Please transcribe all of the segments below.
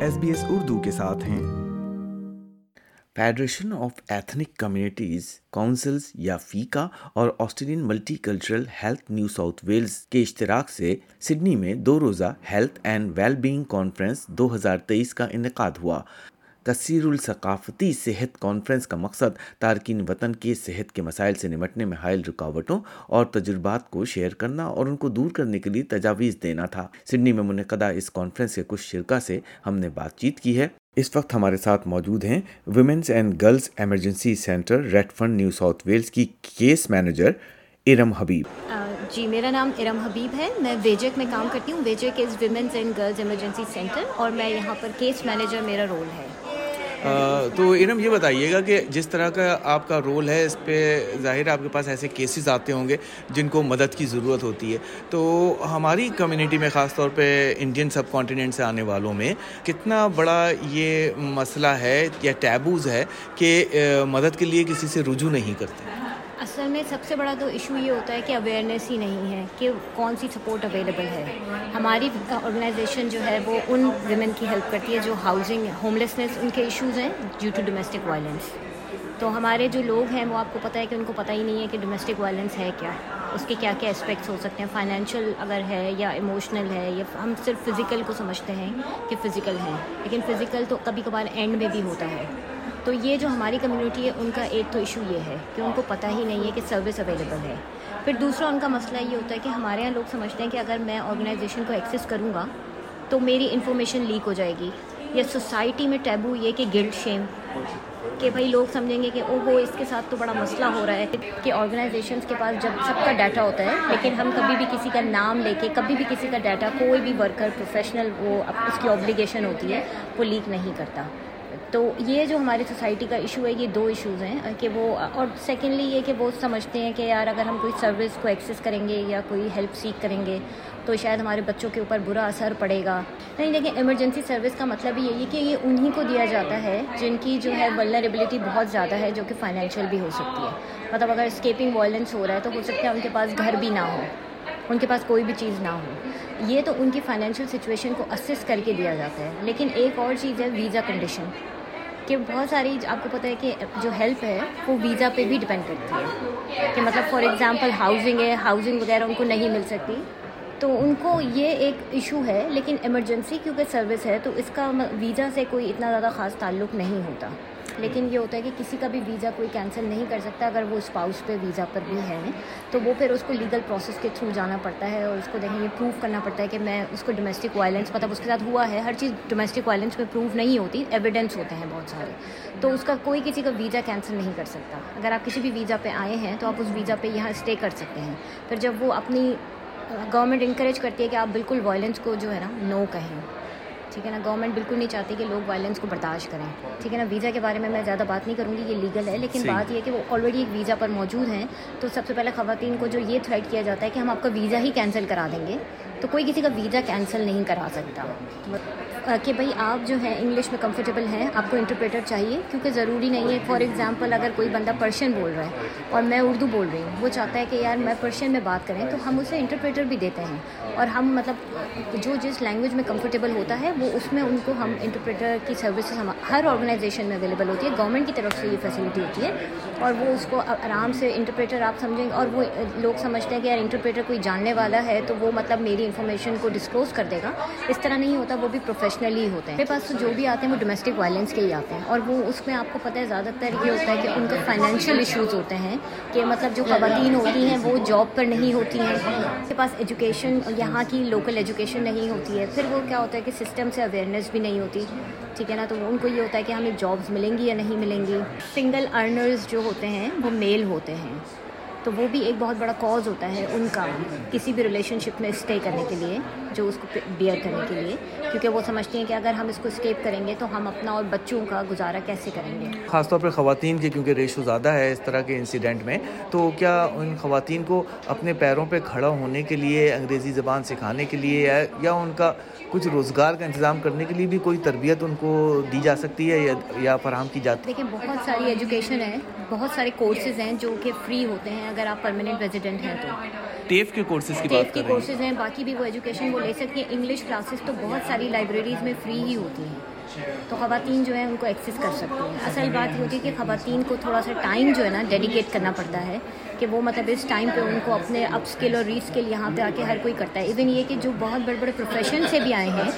S B S Urdu کے ساتھ ہیں۔ Federation of Ethnic Communities, Councils یا فیکا اور Australian multicultural health New South Wales کے اشتراک سے سڈنی میں دو روزہ health and well being conference دو ہزار تیئیس کا انعقاد ہوا۔ کثیر الثقافتی صحت کانفرنس کا مقصد تارکین وطن کے صحت کے مسائل سے نمٹنے میں حائل رکاوٹوں اور تجربات کو شیئر کرنا اور ان کو دور کرنے کے لیے تجاویز دینا تھا۔ سڈنی میں منعقدہ اس کانفرنس کے کچھ شرکا سے ہم نے بات چیت کی ہے۔ اس وقت ہمارے ساتھ موجود ہیں Women's and Girls Emergency Centre Redfern New South Wales کی کیس مینیجر ارم حبیب جی میرا نام ارم حبیب ہے۔ میں ویجک میں کام کرتی ہوں۔ ویجک is Women's and Girls Emergency Centre اور میں یہاں پر کیس مینیجر میرا رول ہے۔ تو ارم یہ بتائیے گا کہ جس طرح کا آپ کا رول ہے، اس پہ ظاہر آپ کے پاس ایسے کیسز آتے ہوں گے جن کو مدد کی ضرورت ہوتی ہے۔ تو ہماری کمیونٹی میں خاص طور پہ انڈین سب کانٹیننٹ سے آنے والوں میں کتنا بڑا یہ مسئلہ ہے یا ٹیبوز ہے کہ مدد کے لیے کسی سے رجوع نہیں کرتے۔ اصل میں سب سے بڑا تو ایشو یہ ہوتا ہے کہ اویئرنیس ہی نہیں ہے کہ کون سی سپورٹ اویلیبل ہے۔ ہماری آرگنائزیشن جو ہے وہ ان ویمن کی ہیلپ کرتی ہے جو ہاؤسنگ ہوملیسنیس ان کے ایشوز ہیں ڈیو ٹو ڈومیسٹک وائلنس تو ہمارے جو لوگ ہیں وہ آپ کو پتہ ہے کہ ان کو پتہ ہی نہیں ہے کہ ڈومیسٹک وائلنس ہے کیا۔ اس کے کیا کیا اسپیکٹس ہو سکتے ہیں۔ فائنینشیل اگر ہے یا ایموشنل ہے یا ہم صرف فزیکل کو سمجھتے ہیں کہ فزیکل ہے لیکن فزیکل تو کبھی کبھار اینڈ میں بھی ہوتا ہے۔ تو یہ جو ہماری کمیونٹی ہے، ان کا ایک تو ایشو یہ ہے کہ ان کو پتہ ہی نہیں ہے کہ سروس اویلیبل ہے۔ پھر دوسرا ان کا مسئلہ یہ ہوتا ہے کہ ہمارے یہاں لوگ سمجھتے ہیں کہ اگر میں آرگنائزیشن کو ایکسیس کروں گا، تو میری انفارمیشن لیک ہو جائے گی۔ یا سوسائٹی میں ٹیبو یہ کہ گلڈ شیم کہ بھائی لوگ سمجھیں گے کہ او وہ اس کے ساتھ تو بڑا مسئلہ ہو رہا ہے کہ آرگنائزیشنس کے پاس جب سب کا ڈاٹا ہوتا ہے، لیکن ہم کبھی بھی کسی کا نام لے کے، کبھی بھی کسی کا ڈاٹا کوئی بھی ورکر پروفیشنل وہ اس کی آبلیگیشن ہوتی ہے، وہ لیک نہیں کرتا۔ تو یہ جو ہماری سوسائٹی کا ایشو ہے، یہ دو ایشوز ہیں کہ وہ، اور سیکنڈلی یہ کہ وہ سمجھتے ہیں کہ یار اگر ہم کوئی سروس کو ایکسیس کریں گے یا کوئی ہیلپ سیکھ کریں گے، تو شاید ہمارے بچوں کے اوپر برا اثر پڑے گا۔ نہیں، لیکن ایمرجنسی سروس کا مطلب یہی ہے کہ یہ انہیں کو دیا جاتا ہے جن کی جو ہے ولنریبلٹی بہت زیادہ ہے، جو کہ فائنینشیل بھی ہو سکتی ہے۔ مطلب اگر اسکیپنگ وائلنس ہو رہا ہے، تو ہو سکتا ہے ان کے پاس گھر بھی نہ ہو، ان کے پاس کوئی بھی چیز نہ ہو۔ یہ تو ان کی فائنینشیل سچویشن کو اسس کر کے دیا جاتا ہے۔ لیکن ایک اور چیز ہے ویزا کنڈیشن کہ بہت ساری آپ کو پتہ ہے کہ جو ہیلپ ہے، وہ ویزا پہ بھی ڈپینڈ کرتی ہے۔ کہ مطلب فار ایگزامپل ہاؤسنگ ہے ہاؤسنگ وغیرہ ان کو نہیں مل سکتی۔ تو ان کو یہ ایک ایشو ہے، لیکن ایمرجنسی کیونکہ سروس ہے، تو اس کا ویزا سے کوئی اتنا زیادہ خاص تعلق نہیں ہوتا۔ لیکن یہ ہوتا ہے کہ کسی کا بھی ویزا کوئی کینسل نہیں کر سکتا اگر وہ اسپاؤس پہ ویزا پر بھی ہے، تو وہ پھر اس کو لیگل پروسیس کے تھرو جانا پڑتا ہے اور اس کو دیکھیں یہ پروو کرنا پڑتا ہے کہ میں اس کو ڈومیسٹک وائلنس مطلب اس کے ساتھ ہوا ہے، ہر چیز ڈومیسٹک وائلنس میں پروو نہیں ہوتی ایویڈینس ہوتے ہیں بہت سارے۔ تو اس کا کوئی کسی کا ویزا کینسل نہیں کر سکتا۔ اگر آپ کسی بھی ویزا پہ آئے ہیں، تو آپ اس ویزا پہ یہاں اسٹے کر سکتے ہیں۔ پھر جب وہ اپنی گورنمنٹ انکریج کرتی ہے کہ آپ بالکل وائلنس کو جو ہے نا نو کہیں۔ ٹھیک ہے نا؟ گورنمنٹ بالکل نہیں چاہتی کہ لوگ وائلنس کو برداشت کریں۔ ٹھیک ہے نا؟ ویزا کے بارے میں میں زیادہ بات نہیں کروں گی یہ لیگل ہے لیکن بات یہ کہ وہ آلریڈی ایک ویزا پر موجود ہیں۔ تو سب سے پہلے خواتین کو جو یہ تھریٹ کیا جاتا ہے کہ ہم آپ کا ویزا ہی کینسل کرا دیں گے۔ تو کوئی کسی کا ویزا کینسل نہیں کرا سکتا۔ کہ بھائی آپ جو ہیں انگلش میں کمفرٹیبل ہیں، آپ کو انٹرپریٹر چاہیے، کیونکہ ضروری نہیں ہے فار ایگزامپل اگر کوئی بندہ پرشین بول رہا ہے اور میں اردو بول رہی ہوں، وہ چاہتا ہے کہ یار میں پرشین میں بات کریں، تو ہم اسے انٹرپریٹر بھی دیتے ہیں۔ اور ہم مطلب جو جس لینگویج میں کمفرٹیبل ہوتا ہے، وہ اس میں ان کو ہم انٹرپریٹر کی سروسز ہم، ہر آرگنائزیشن میں اویلیبل ہوتی ہے گورنمنٹ کی طرف سے یہ فیسلٹی ہوتی ہے۔ اور وہ اس کو آرام سے انٹرپریٹر آپ سمجھیں گے اور وہ لوگ سمجھتے ہیں کہ یار انٹرپریٹر کوئی جاننے والا ہے تو وہ مطلب میری انفارمیشن کو ڈسکلوز کر دے گا۔ اس طرح نہیں ہوتا، وہ بھی پروفیشنلی ہوتے ہیں۔ میرے پاس تو جو بھی آتے ہیں وہ ڈومیسٹک وائلنس کے ہی آتے ہیں اور وہ اس میں آپ کو پتہ ہے، زیادہ تر یہ ہوتا ہے کہ ان کا فائنینشیل ایشوز ہوتے ہیں کہ مطلب جو خواتین ہوتی ہیں وہ جاب پر نہیں ہوتی ہیں۔ ان کے پاس ایجوکیشن یہاں کی لوکل ایجوکیشن نہیں ہوتی ہے۔ پھر وہ کیا ہوتا ہے کہ سسٹم سے اویئرنیس بھی نہیں ہوتی، ٹھیک ہے نا؟ تو ان کو یہ ہوتا ہے کہ ہمیں جابس ملیں گی یا نہیں ملیں گی۔ سنگل ارنرز جو ہوتے ہیں وہ میل ہوتے ہیں۔ تو وہ بھی ایک بہت بڑا کاز ہوتا ہے ان کا کسی بھی ریلیشن شپ میں اسٹے کرنے کے لیے جو اس کو بیئر کرنے کے لیے۔ کیونکہ وہ سمجھتی ہیں کہ اگر ہم اس کو اسکیپ کریں گے تو ہم اپنا اور بچوں کا گزارا کیسے کریں گے؟ خاص طور پہ خواتین کے کیونکہ ریشو زیادہ ہے اس طرح کے انسیڈنٹ میں تو کیا ان خواتین کو اپنے پیروں پہ کھڑا ہونے کے لیے انگریزی زبان سکھانے کے لیے یا ان کا کچھ روزگار کا انتظام کرنے کے لیے بھی کوئی تربیت ان کو دی جا سکتی ہے یا فراہم کی جاتی ہے؟ دیکھیں بہت ساری ایجوکیشن ہے بہت سارے کورسز ہیں جو کہ فری ہوتے ہیں۔ اگر آپ پرماننٹ ریزیڈنٹ ہیں تو۔ ٹیف کے کورسز کی بات کر رہے ہیں۔ کورسز ہیں باقی بھی وہ ایجوکیشن وہ لے سکتی ہیں۔ انگلش کلاسز تو بہت ساری لائبریریز میں فری ہی ہوتی ہیں۔ تو خواتین جو ہیں ان کو ایکسیس کر سکتی ہیں۔ اصل بات یہ ہوتی ہے کہ خواتین کو تھوڑا سا ٹائم جو ہے نا ڈیڈیکیٹ کرنا پڑتا ہے۔ کہ وہ مطلب اس ٹائم پہ ان کو اپنے اپ اسکل اور ری اسکل یہاں پہ آ کے ہر کوئی کرتا ہے۔ ایون یہ کہ جو بہت بڑے بڑے پروفیشن سے بھی آئے ہیں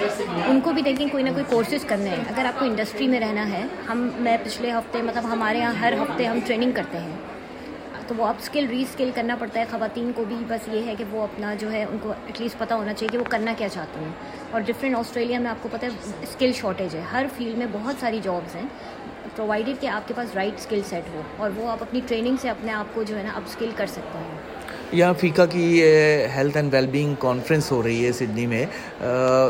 ان کو بھی دیکھیں کوئی نہ کوئی کورسز کرنے ہیں۔ اگر آپ کو انڈسٹری میں رہنا ہے ہم میں پچھلے ہفتے مطلب ہمارے یہاں ہر ہفتے ہم ٹریننگ کرتے ہیں۔ تو وہ اپ اسکل ری اسکل کرنا پڑتا ہے خواتین کو بھی بس یہ ہے کہ وہ اپنا جو ہے ان کو ایٹ لیسٹ پتہ ہونا چاہیے کہ وہ کرنا کیا چاہتی ہیں۔ اور ڈفرینٹ آسٹریلیا میں آپ کو پتہ ہے اسکل شارٹیج ہے۔ ہر فیلڈ میں بہت ساری جابس ہیں۔ پرووائڈیڈ کہ آپ کے پاس رائٹ اسکل سیٹ ہو اور وہ آپ اپنی ٹریننگ سے اپنے آپ کو جو ہے نا اپ اسکل کر سکتے ہیں۔ یہاں فیکا کی health and well being conference ہو رہی ہے سڈنی میں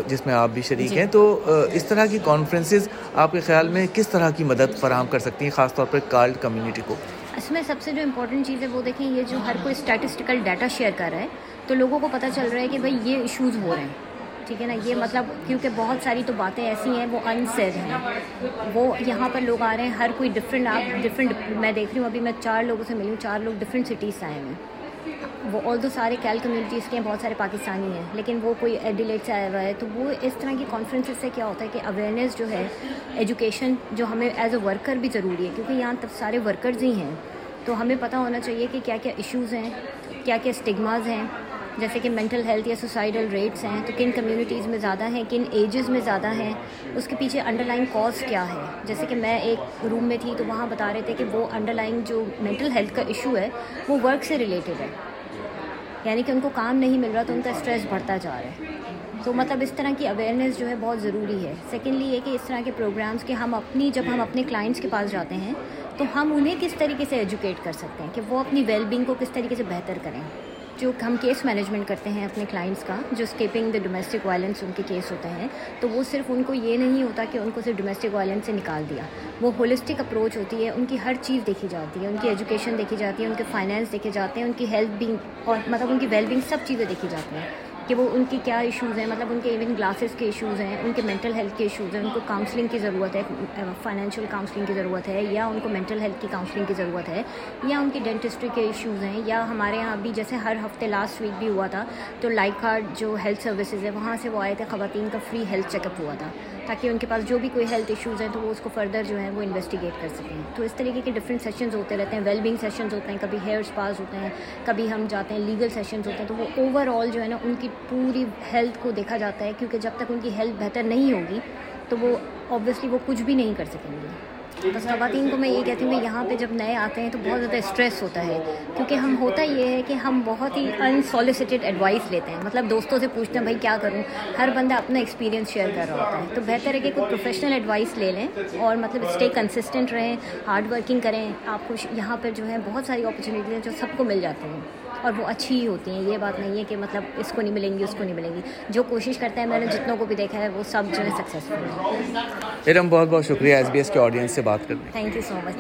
جس میں آپ بھی شریک جی۔ ہیں۔ تو اس طرح کی کانفرنسز آپ کے خیال میں کس طرح کی مدد فراہم کر سکتی ہیں خاص طور پر کارڈ کمیونٹی کو؟ اس میں سب سے جو امپورٹنٹ چیز ہے وہ دیکھیں، یہ جو ہر کوئی اسٹیٹسٹیکل ڈیٹا شیئر کر رہا ہے، تو لوگوں کو پتہ چل رہا ہے کہ بھائی یہ ایشوز ہو رہے ہیں۔ ٹھیک ہے نا؟ یہ مطلب کیونکہ بہت ساری تو باتیں ایسی ہیں، وہ انسیڈ ہیں۔ وہ یہاں پر لوگ آ رہے ہیں، ہر کوئی ڈفرینٹ آپ ڈفرینٹ میں دیکھ رہی ہوں، ابھی میں چار لوگوں سے ملی ہوں، چار لوگ ڈفرینٹ سٹیز سے آئے ہوئے ہیں۔ وہ آل تو سارے کیل کمیونٹیز کے ہیں، بہت سارے پاکستانی ہیں، لیکن وہ کوئی ایڈیلیٹ سے آیا ہوا ہے۔ تو وہ اس طرح کی کانفرنسز سے کیا ہوتا ہے کہ اویئرنیس جو ہے ایجوکیشن جو ہمیں ایز اے ورکر بھی ضروری ہے، کیونکہ یہاں تب سارے ورکرز ہی ہیں۔ تو ہمیں پتہ ہونا چاہیے کہ کیا کیا ایشوز ہیں، کیا کیا اسٹگماز ہیں۔ جیسے کہ مینٹل ہیلتھ یا سوسائڈل ریٹس ہیں، تو کن کمیونٹیز میں زیادہ ہیں، کن ایجز میں زیادہ ہیں، اس کے پیچھے انڈر لائن کاز کیا ہے؟ جیسے کہ میں ایک روم میں تھی تو وہاں بتا رہے تھے کہ وہ انڈر لائن جو مینٹل ہیلتھ کا ایشو ہے، وہ ورک سے ریلیٹڈ ہے۔ یعنی کہ ان کو کام نہیں مل رہا تو ان کا اسٹریس بڑھتا جا رہا ہے۔ تو مطلب اس طرح کی اویئرنیس جو ہے بہت ضروری ہے۔ سیکنڈلی یہ کہ اس طرح کے پروگرامس کہ ہم اپنی، جب ہم اپنے کلائنٹس کے پاس جاتے ہیں، تو ہم انہیں کس طریقے سے ایجوکیٹ کر سکتے ہیں؟ کہ وہ اپنی ویل بینگ کو کس طریقے سے بہتر کریں۔ جو ہم کیس مینجمنٹ کرتے ہیں اپنے کلائنٹس کا، جو اسکیپنگ دا ڈومیسٹک وائلنس ان کے کیس ہوتے ہیں، تو وہ صرف ان کو یہ نہیں ہوتا کہ ان کو صرف ڈومیسٹک وائلنس سے نکال دیا۔ وہ ہولسٹک اپروچ ہوتی ہے، ان کی ہر چیز دیکھی جاتی ہے، ان کی ایجوکیشن دیکھی جاتی ہے، ان کے فائنینس دیکھے جاتے ہیں، ان کی ہیلتھ بینگ اور مطلب ان کی ویل بینگ سب چیزیں دیکھی جاتی ہیں۔ کہ وہ ان کی کیا ایشوز ہیں؟ مطلب ان کے ایون گلاسز کے ایشوز ہیں، ان کے مینٹل ہیلتھ کے ایشوز ہیں، ان کو کاؤنسلنگ کی ضرورت ہے فائنینشیل کاؤنسلنگ کی ضرورت ہے، یا ان کو مینٹل ہیلتھ کی کاؤنسلنگ کی ضرورت ہے، یا ان کی ڈینٹسٹری کے ایشوز ہیں، یا ہمارے یہاں ابھی جیسے ہر ہفتے لاسٹ ویک بھی ہوا تھا، تو لائک کارڈ جو ہیلتھ سروسز ہے وہاں سے وہ آئے تھے، خواتین کا فری ہیلتھ چیک اپ ہوا تھا۔ تاکہ ان کے پاس جو بھی کوئی ہیلتھ ایشوز ہیں تو وہ اس کو فردر جو ہے وہ انویسٹیگیٹ کر سکیں۔ تو اس طریقے کے ڈفرینٹ سیشنز ہوتے رہتے ہیں۔ ویل بینگ سیشنز ہوتے ہیں، کبھی ہیئر اسپاز ہوتے ہیں، کبھی ہم جاتے ہیں لیگل سیشنز ہوتے ہیں۔ تو وہ اوور آل جو ہے نا ان کی پوری ہیلتھ کو دیکھا جاتا ہے، کیونکہ جب تک ان کی ہیلتھ بہتر نہیں ہوگی تو وہ آبویسلی وہ کچھ بھی نہیں کر سکیں گے۔ بس خواتین کو میں یہ کہتی ہوں کہ یہاں پہ جب نئے آتے ہیں تو بہت زیادہ اسٹریس ہوتا ہے۔ کیونکہ ہم ہوتا یہ ہے کہ ہم بہت ہی انسالیسیٹیڈ ایڈوائس لیتے ہیں۔ مطلب دوستوں سے پوچھتے ہیں، بھائی کیا کروں؟ ہر بندہ اپنا ایکسپیرینس شیئر کر رہا ہوتا ہے۔ تو بہتر ہے کہ کوئی پروفیشنل ایڈوائس لے لیں اور مطلب اسٹے کنسسٹنٹ رہیں ہارڈ ورکنگ کریں۔ آپ کو یہاں پر جو ہے بہت ساری اپرچونیٹیز ہیں جو سب کو مل جاتی ہیں۔ اور وہ اچھی ہی ہوتی ہیں یہ بات نہیں ہے کہ مطلب اس کو نہیں ملیں گی اس کو نہیں ملیں گی۔ جو کوشش کرتے ہیں میں نے جتنوں کو بھی دیکھا ہے وہ سب جو ہے سکسیزفل ہیں۔ بہت بہت شکریہ ایس بی ایس کے آڈینس سے بات کرنے۔ Thank you so much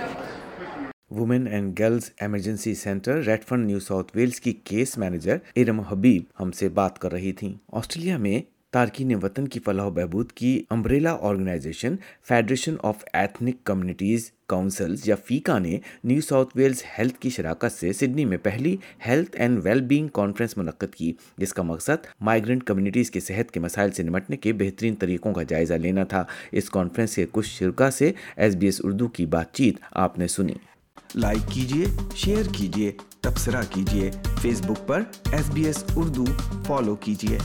Woman and Girls Emergency Centre Redfern New South Wales کی کیس مینیجر ارم حبیب ہم سے بات کر رہی تھیں۔ آسٹریلیا میں تارکین وطن کی فلاح و بہبود کی umbrella organization, Federation of Ethnic Communities Councils یا فیکا نے نیو ساؤتھ ویلز ہیلتھ کی شراکت سے سڈنی میں پہلی health and well being conference منعقد کی، جس کا مقصد مائیگرنٹ کمیونٹیز کے صحت کے مسائل سے نمٹنے کے بہترین طریقوں کا جائزہ لینا تھا۔ اس کانفرنس کے کچھ شرکا سے ایس بی ایس اردو کی بات چیت آپ نے سنی۔ لائک کیجیے شیئر کیجیے تبصرہ کیجیے فیس بک پر S B S Urdu follow کیجیے